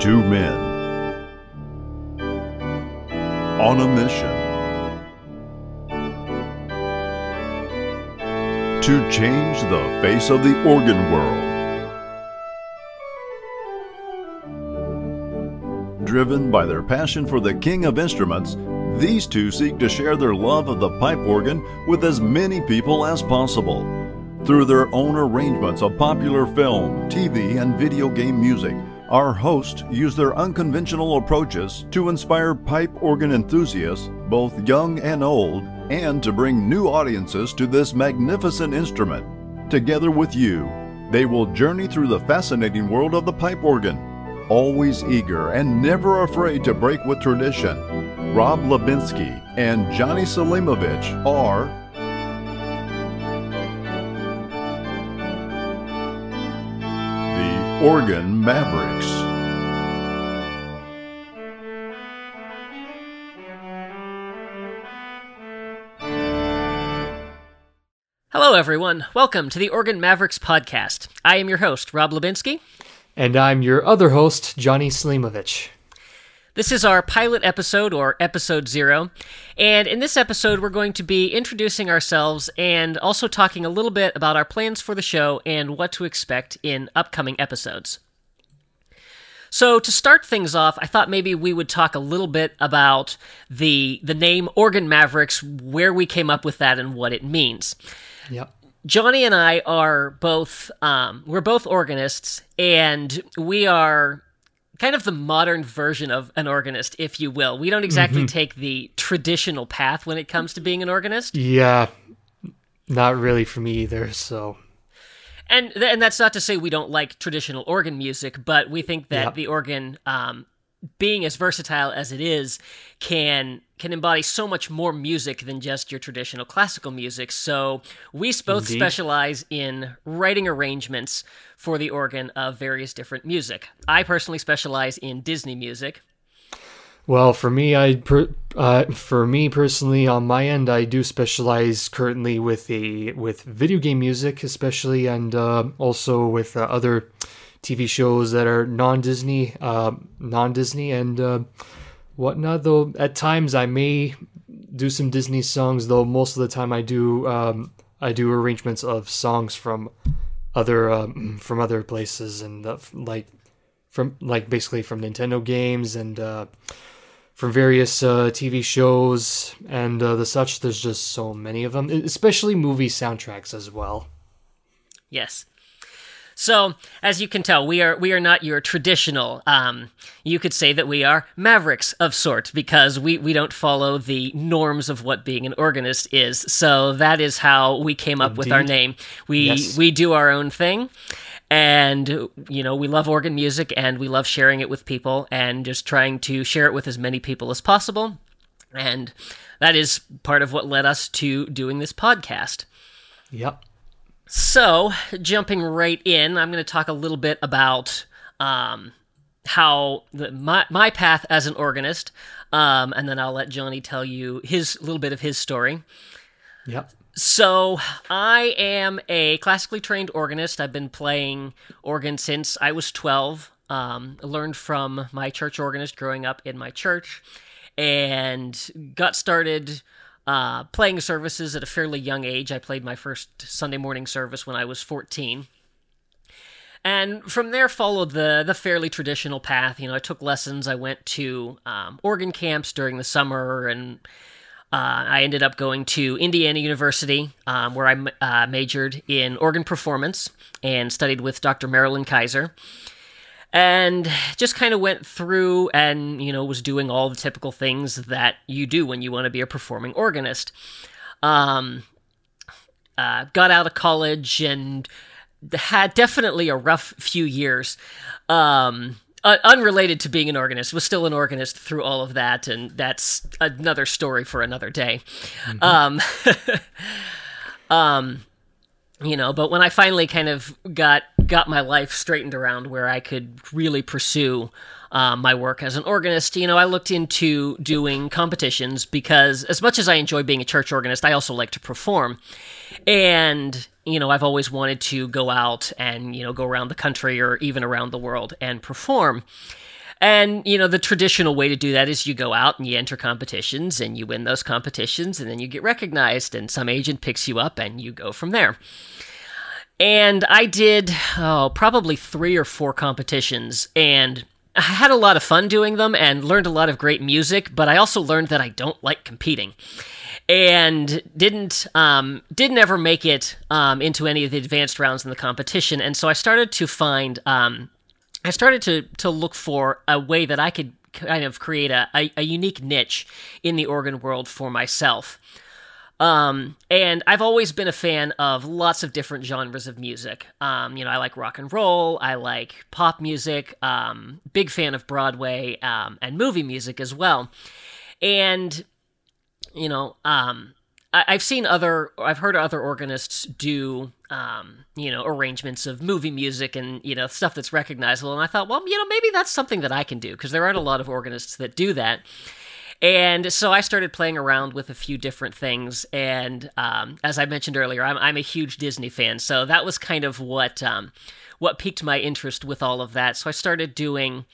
Two men on a mission to change the face of the organ world. Driven by their passion for the king of instruments, these two seek to share their love of the pipe organ with as many people as possible. Through their own arrangements of popular film, TV, and video game music, our hosts use their unconventional approaches to inspire pipe organ enthusiasts, both young and old, and to bring new audiences to this magnificent instrument. Together with you, they will journey through the fascinating world of the pipe organ, always eager and never afraid to break with tradition. Rob Hlebinsky and Jonny Selimovic are the Organ Mavericks. Hello, everyone. Welcome to the Organ Mavericks podcast. I am your host, Rob Hlebinsky. And I'm your other host, Jonny Selimovic. This is our pilot episode, or episode zero. And in this episode, we're going to be introducing ourselves and also talking a little bit about our plans for the show and what to expect in upcoming episodes. So to start things off, I thought maybe we would talk a little bit about the the name Organ Mavericks, where we came up with that, and what it means. Yep. Johnny and I are both um, we're both organists, and we are kind of the modern version of an organist, if you will. We don't exactly take the traditional path when it comes to being an organist. Yeah, not really for me either. So, And th- and that's not to say we don't like traditional organ music, but we think that Yep. the organ, um, being as versatile as it is, can can embody so much more music than just your traditional classical music. So we both Indeed. specialize in writing arrangements for the organ of various different music. I personally specialize in Disney music. well, for me, I per, uh, for me personally, on my end, I do specialize currently with a with video game music, especially, and uh, also with uh, other TV shows that are non Disney, uh, non Disney, and uh, whatnot. Though at times I may do some Disney songs, though most of the time I do um, I do arrangements of songs from other um, from other places and uh, like from like basically from Nintendo games and uh, from various uh, TV shows and uh, the such. There's just so many of them, especially movie soundtracks as well. Yes. So, as you can tell, we are we are not your traditional. Um, you could say that we are mavericks of sort because we we don't follow the norms of what being an organist is. So that is how we came up with our name. We Yes. we do our own thing, and you know we love organ music and we love sharing it with people and just trying to share it with as many people as possible. And that is part of what led us to doing this podcast. Yep. So, jumping right in, I'm going to talk a little bit about um, how the, my my path as an organist, um, and then I'll let Jonny tell you his little bit of his story. Yep. So, I am a classically trained organist. I've been playing organ since I was 12. Um, learned from my church organist growing up in my church and got started uh, playing services at a fairly young age. I played my first Sunday morning service when I was 14. And from there followed the the fairly traditional path. You know, I took lessons. I went to um, organ camps during the summer, and uh, I ended up going to Indiana University, um, where I uh, majored in organ performance and studied with Dr. Marilyn Keiser. And just kind of went through and, you know, was doing all the typical things that you do when you want to be a performing organist. Um, uh, got out of college and had definitely a rough few years. Um, uh, unrelated to being an organist, was still an organist through all of that, and that's another story for another day. Um, um, you know, but when I finally kind of got got my life straightened around where I could really pursue um, my work as an organist, you know, I looked into doing competitions because as much as I enjoy being a church organist, I also like to perform. And, you know, I've always wanted to go out and, you know, go around the country or even around the world and perform. And, you know, the traditional way to do that is you go out and you enter competitions and you win those competitions and then you get recognized and some agent picks you up and you go from there. And I did, oh, probably three or four competitions and I had a lot of fun doing them and learned a lot of great music, but I also learned that I don't like competing and didn't um, didn't ever make it um, into any of the advanced rounds in the competition. And so I started to find um, I started to to look for a way that I could kind of create a, a, a unique niche in the organ world for myself. Um, and I've always been a fan of lots of different genres of music. Um, you know, I like rock and roll, I like pop music, um, big fan of Broadway, um, and movie music as well. And, you know, um, I- have seen other, I've heard other organists do, um, you know, arrangements of movie music and, you know, stuff that's recognizable. And I thought, well, you know, maybe that's something that I can do because there aren't a lot of organists that do that. And so I started playing around with a few different things. And um, as I mentioned earlier, I'm, I'm, a huge Disney fan. So that was kind of what, um, what piqued my interest with all of that. So I started doing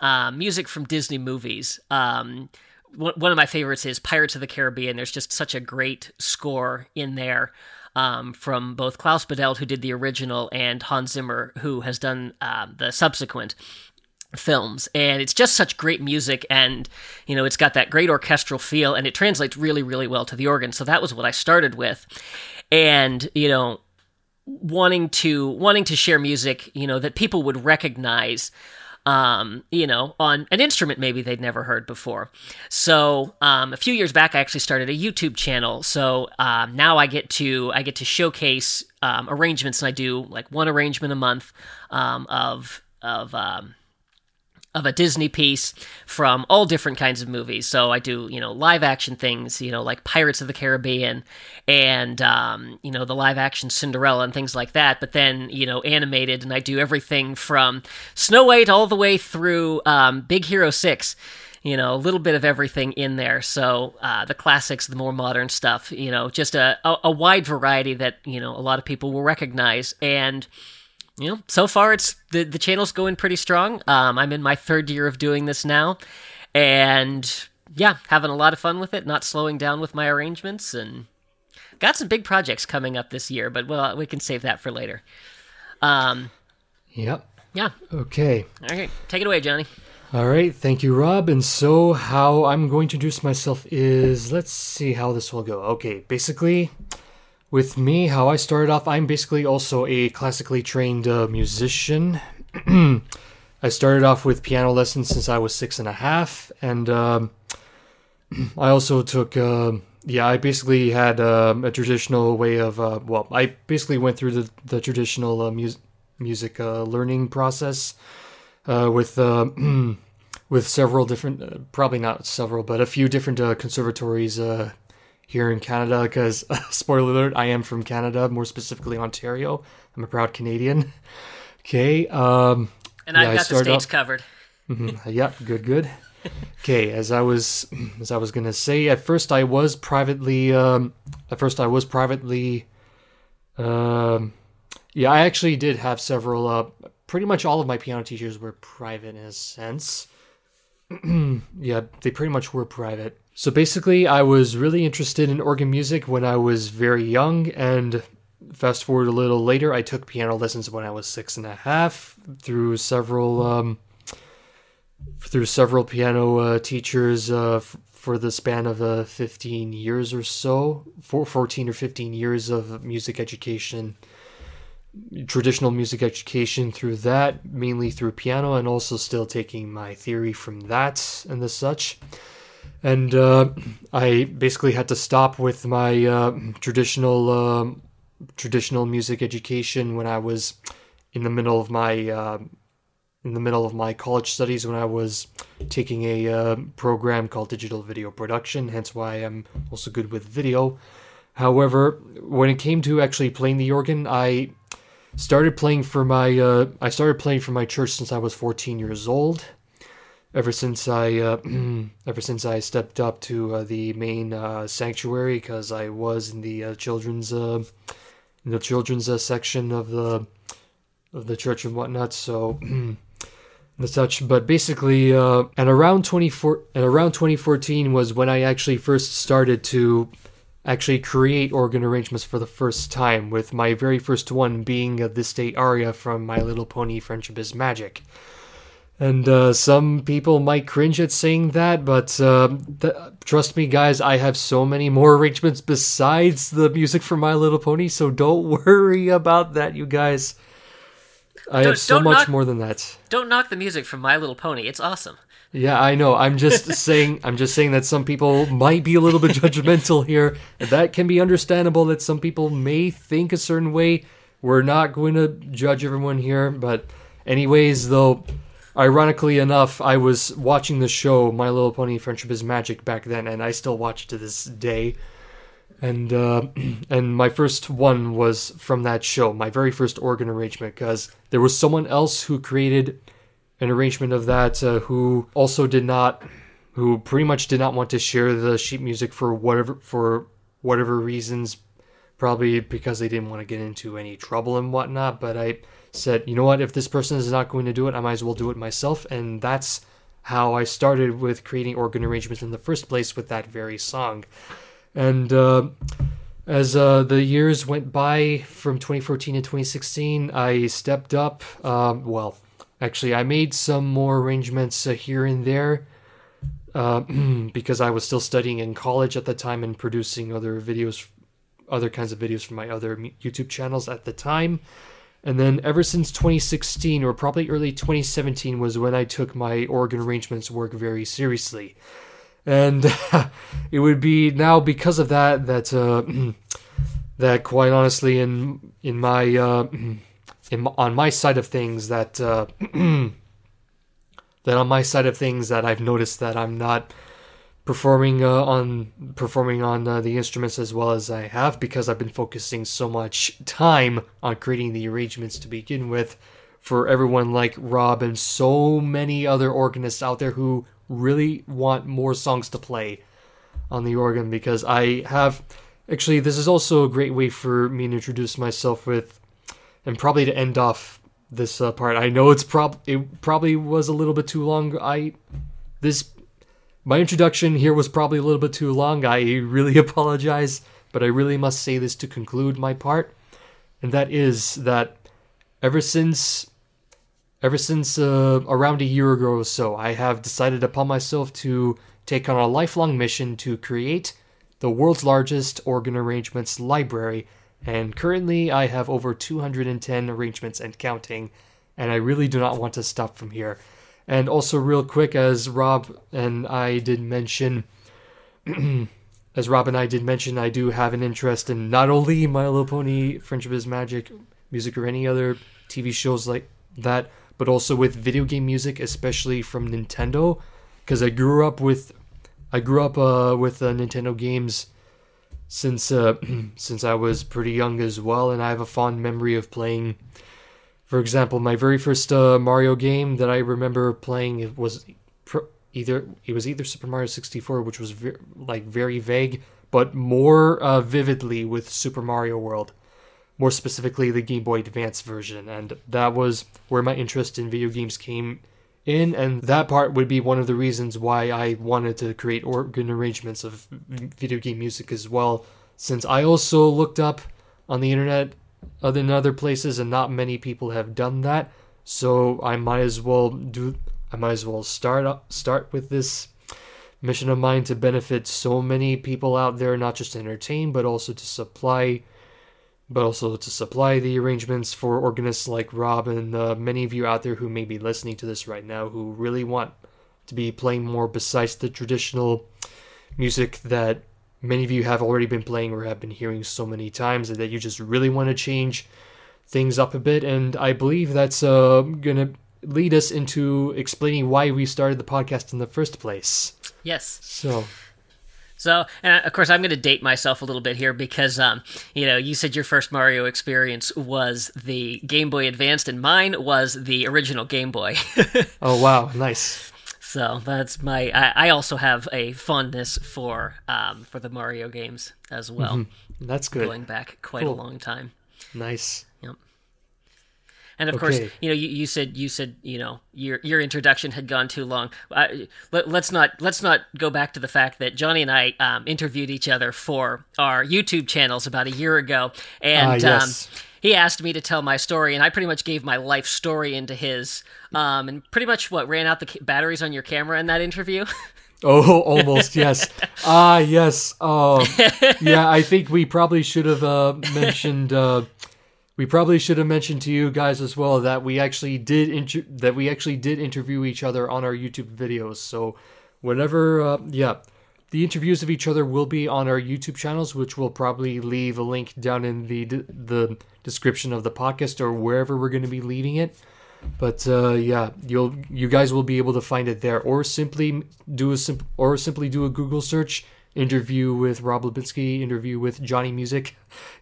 uh, music from Disney movies. Um, one of my favorites is Pirates of the Caribbean. There's just such a great score in there. Um, from both Klaus Badelt, who did the original, and Hans Zimmer, who has done uh, the subsequent films and it's just such great music and you know it's got that great orchestral feel and it translates really really well to the organ so that was what i started with and you know wanting to wanting to share music you know that people would recognize um, you know, on an instrument maybe they'd never heard before. So um, a few years back, I actually started a YouTube channel. So um, now I get to I get to showcase um, arrangements, and I do like one arrangement a month um, of of um, of a Disney piece from all different kinds of movies. So I do, you know, live action things, you know, like Pirates of the Caribbean and, um, you know, the live action Cinderella and things like that. But then, you know, animated, and I do everything from Snow White all the way through um, Big Hero 6 you know, a little bit of everything in there. So uh, the classics, the more modern stuff, you know, just a, a, a, wide variety that you know a lot of people will recognize. And you know, so far it's the the channel's going pretty strong. Um, I'm in my third year of doing this now, and yeah, having a lot of fun with it. Not slowing down with my arrangements, and got some big projects coming up this year. But well, we can save that for later. Um, yep. Yeah. Okay. All right, take it away, Jonny. All right, thank you, Rob. And so, how I'm going to introduce myself is let's see how this will go. Okay, basically, with me, how I started off, I'm basically also a classically trained uh, musician. I started off with piano lessons since I was six and a half, and um, I also took, uh, yeah, I basically had um, a traditional way of, uh, well, I basically went through the, the traditional uh, mu- music uh, learning process uh, with with several different, probably not several, but a few different conservatories here in Canada because, spoiler alert, I am from Canada, more specifically Ontario. I'm a proud Canadian. Okay. Um, and I've got the states off, covered. mm-hmm, yeah, good, good. Okay, as I was as I was gonna say, at first I was privately. Um, at first I was privately. Um, yeah, I actually did have several. Uh, pretty much all of my piano teachers were private in a sense. yeah, they pretty much were private. So basically, I was really interested in organ music when I was very young, and fast forward a little later, I took piano lessons when I was six and a half through several um, through several piano uh, teachers uh, f- for the span of uh, 15 years or so, for 14 or 15 years of music education, traditional music education through that, mainly through piano, and also still taking my theory from that and the such and uh, I basically had to stop with my uh, traditional uh, traditional music education when I was in the middle of my uh, in the middle of my college studies when I was taking a uh, program called digital video production. Hence why I'm also good with video. However, when it came to actually playing the organ, I started playing for my uh, I started playing for my church since I was 14 years old ever since I uh, ever since I stepped up to uh, the main uh, sanctuary because I was in the uh, children's uh, in the children's uh, section of the of the church and whatnot. So the such. But basically, and around 24 and around 2014 was when I actually first started to actually create organ arrangements for the first time, with my very first one being this day aria from My Little Pony: Friendship is Magic. And uh, some people might cringe at saying that, but uh, th- trust me, guys, I have so many more arrangements besides the music for My Little Pony, so don't worry about that, you guys. I Don't- have so much knock- more than that. Don't knock the music from My Little Pony. It's awesome. Yeah, I know. I'm just saying. I'm just saying that some people might be a little bit judgmental here. That can be understandable. That some people may think a certain way. We're not going to judge everyone here, but anyways, though, ironically enough, I was watching the show My Little Pony: Friendship is Magic back then, and I still watch it to this day. And uh, and my first one was from that show, my very first organ arrangement, because there was someone else who created an arrangement of that uh, who also did not who pretty much did not want to share the sheet music for whatever for whatever reasons probably because they didn't want to get into any trouble and whatnot but i said you know what? If this person is not going to do it i might as well do it myself. And that's how i started with creating organ arrangements in the first place with that very song. And uh, as uh, the years went by from 2014 to 2016 i stepped up um, well Actually, I made some more arrangements uh, here and there uh, because I was still studying in college at the time and producing other videos, other kinds of videos for my other YouTube channels at the time. And then ever since 2016 or probably early 2017 was when I took my organ arrangements work very seriously. And it would be now because of that that uh, that quite honestly in in my uh, in, on my side of things that uh, that on my side of things that I've noticed that I'm not performing uh, on performing on uh, the instruments as well as I have because I've been focusing so much time on creating the arrangements to begin with for everyone like Rob and so many other organists out there who really want more songs to play on the organ because I have actually this is also a great way for me to introduce myself with and probably to end off this uh, part. I know it's prob it probably was a little bit too long. I this my introduction here was probably a little bit too long. I really apologize, but I really must say this to conclude my part, and that is that ever since ever since uh, around a year ago or so, I have decided upon myself to take on a lifelong mission to create the world's largest organ arrangements library. And currently, I have over 210 arrangements and counting, and I really do not want to stop from here. And also, real quick, as Rob and I did mention, as Rob and I did mention, I do have an interest in not only My Little Pony, Friendship is Magic, music, or any other TV shows like that, but also with video game music, especially from Nintendo, because I grew up with, I grew up uh, with uh, Nintendo games since uh, since I was pretty young as well, and I have a fond memory of playing. For example, my very first uh, Mario game that I remember playing was either it was either Super Mario 64, which was ve- like very vague, but more uh, vividly with Super Mario World. More specifically, the Game Boy Advance version, and that was where my interest in video games came in, and that part would be one of the reasons why I wanted to create organ arrangements of video game music as well, since I also looked up on the internet other than other places, and not many people have done that. So I might as well do. I might as well start up, start with this mission of mine to benefit so many people out there, not just to entertain, but also to supply, but also to supply the arrangements for organists like Rob and uh, many of you out there who may be listening to this right now who really want to be playing more besides the traditional music that many of you have already been playing or have been hearing so many times, that you just really want to change things up a bit. And I believe that's uh, gonna lead us into explaining why we started the podcast in the first place. Yes. So. So, and of course, I'm going to date myself a little bit here because, um, you know, you said your first Mario experience was the Game Boy Advanced, and mine was the original Game Boy. Oh wow, nice. So that's my. I, I also have a fondness for um, for the Mario games as well, That's good. going back quite Cool. a long time. Nice. Yep. And of course, you know, you, you said you said you know your your introduction had gone too long. Uh, let, let's not let's not go back to the fact that Jonny and I um, interviewed each other for our YouTube channels about a year ago, and Ah, yes. um, he asked me to tell my story, and I pretty much gave my life story into his, um, and pretty much what ran out the ca- batteries on your camera in that interview. Oh, almost yes. Ah, yes. Um, yeah, I think we probably should have uh, mentioned. Uh, we probably should have mentioned to you guys as well that we actually did inter- that we actually did interview each other on our YouTube videos. So, whenever, uh, yeah, the interviews of each other will be on our YouTube channels, which we'll probably leave a link down in the the description of the podcast or wherever we're going to be leaving it. But uh, yeah, you'll you guys will be able to find it there, or simply do a simp- or simply do a Google search. Interview with Rob Hlebinsky, Interview with Jonny Music.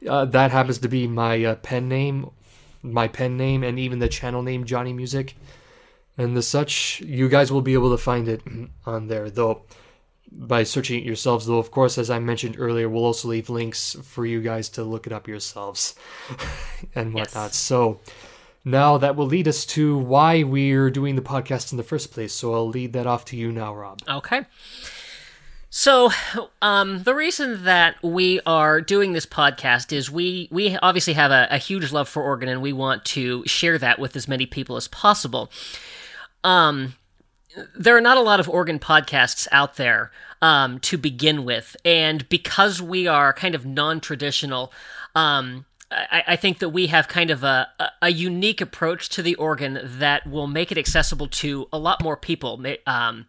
Uh, that happens to be my uh, pen name, my pen name, and even the channel name Jonny Music. And the such, you guys will be able to find it on there. Though by searching it yourselves, though of course, as I mentioned earlier, we'll also leave links for you guys to look it up yourselves and whatnot. So. Now that will lead us to why we're doing the podcast in the first place. So I'll lead that off to you now, Rob. Okay. So, um, the reason that we are doing this podcast is we we obviously have a, a huge love for organ, and we want to share that with as many people as possible. Um, there are not a lot of organ podcasts out there um, to begin with, and because we are kind of non-traditional, um, I, I think that we have kind of a, a, unique approach to the organ that will make it accessible to a lot more people. Um,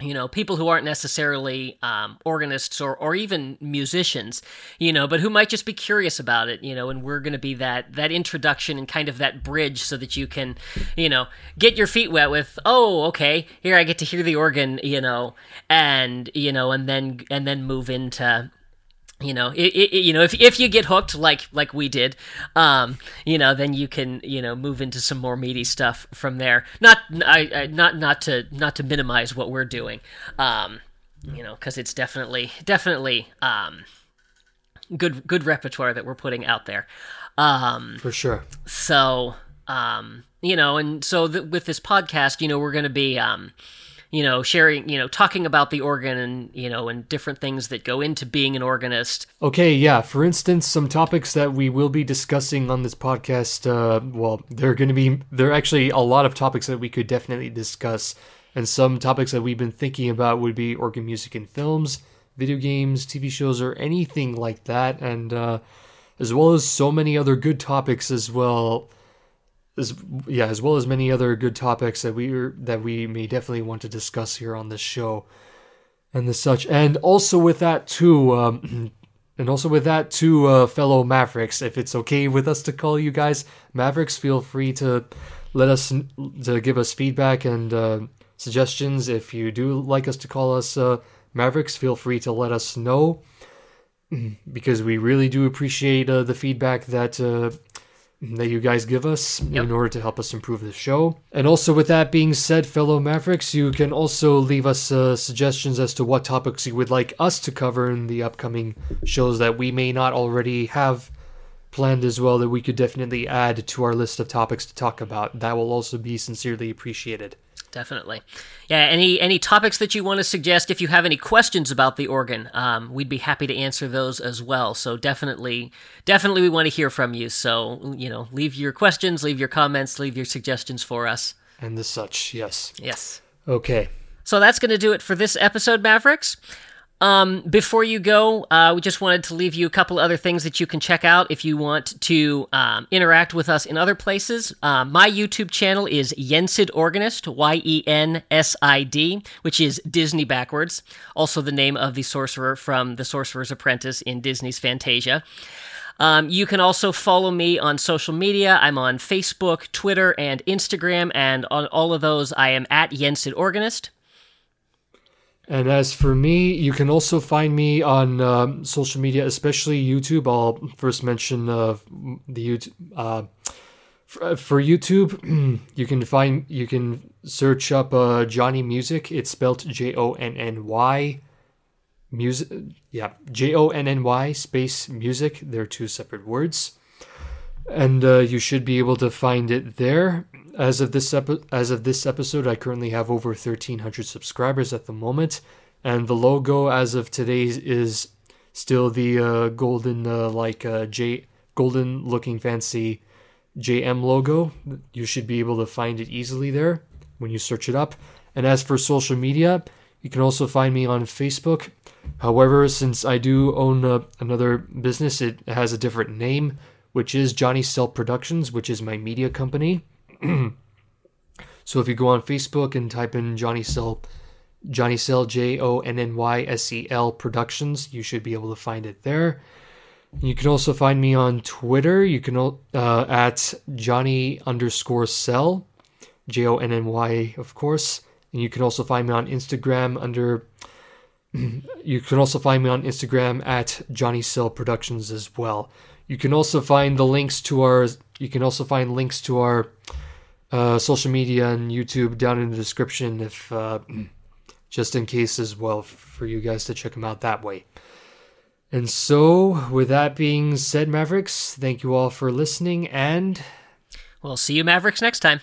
you know, people who aren't necessarily um, organists or, or even musicians, you know, but who might just be curious about it, you know, and we're going to be that that introduction and kind of that bridge so that you can, you know, get your feet wet with, oh, okay, here I get to hear the organ, you know, and you know, and then and then move into you know it, it, you know if if you get hooked like like we did um you know then you can you know move into some more meaty stuff from there not i, I not not to not to minimize what we're doing um you know cuz it's definitely definitely um good good repertoire that we're putting out there um For sure. so um you know and so th- with this podcast you know we're going to be um you know sharing you know talking about the organ and you know and different things that go into being an organist Okay, yeah. For instance, some topics that we will be discussing on this podcast. Uh, well, there are going to be there are actually a lot of topics that we could definitely discuss, and some topics that we've been thinking about would be organ music in films, video games, TV shows, or anything like that, and uh, as well as so many other good topics as well. As, yeah, as well as many other good topics that we that we may definitely want to discuss here on this show and the such. And also with that too, um, and also with that too, uh, fellow Mavericks, if it's okay with us to call you guys Mavericks, feel free to let us to give us feedback and uh, suggestions. If you do like us to call us uh, Mavericks, feel free to let us know because we really do appreciate uh, the feedback that. That you guys give us in order to help us improve the show. And also, with that being said, fellow Mavericks, you can also leave us uh, suggestions as to what topics you would like us to cover in the upcoming shows that we may not already have planned as well, that we could definitely add to our list of topics to talk about. That will also be sincerely appreciated. Definitely. Yeah any any topics that you want to suggest? If you have any questions about the organ um, we'd be happy to answer those as well. So definitely definitely we want to hear from you. So you know leave your questions leave your comments leave your suggestions for us. And the such, yes. yes. Okay. so that's going to do it for this episode mavericks um, before you go, uh, we just wanted to leave you a couple other things that you can check out if you want to um, interact with us in other places. Uh, my YouTube channel is Yensid Organist, Y E N S I D, which is Disney backwards. Also, the name of the sorcerer from The Sorcerer's Apprentice in Disney's Fantasia. Um, you can also follow me on social media. I'm on Facebook, Twitter, and Instagram, and on all of those, I am at Yensid Organist. And as for me, you can also find me on um, social media, especially YouTube. I'll first mention uh, the YouTube. Uh, for, for YouTube, you can find you can search up uh, Jonny Music. It's spelled J O N N Y. Music, yeah, J O N N Y space music. They're two separate words. and uh, you should be able to find it there. As of this epi- as of this episode, I currently have over 1,300 subscribers at the moment, and the logo as of today is still the uh, golden uh, like uh, J golden looking fancy JM logo. You should be able to find it easily there when you search it up. And as for social media, you can also find me on Facebook. However, since I do own uh, another business, it has a different name, which is Jonny Sel Productions, which is my media company. so if you go on Facebook and type in Jonny Sel, Jonny Sel J O N N Y S E L Productions, you should be able to find it there. You can also find me on Twitter. You can uh, at Jonny underscore Sel, J O N N Y, of course. And you can also find me on Instagram under. You can also find me on Instagram at Jonny Sel Productions as well. You can also find the links to our. You can also find links to our uh, social media and YouTube down in the description, if uh, just in case as well, for you guys to check them out that way. And so, with that being said, Mavericks, thank you all for listening, and we'll see you, Mavericks, next time.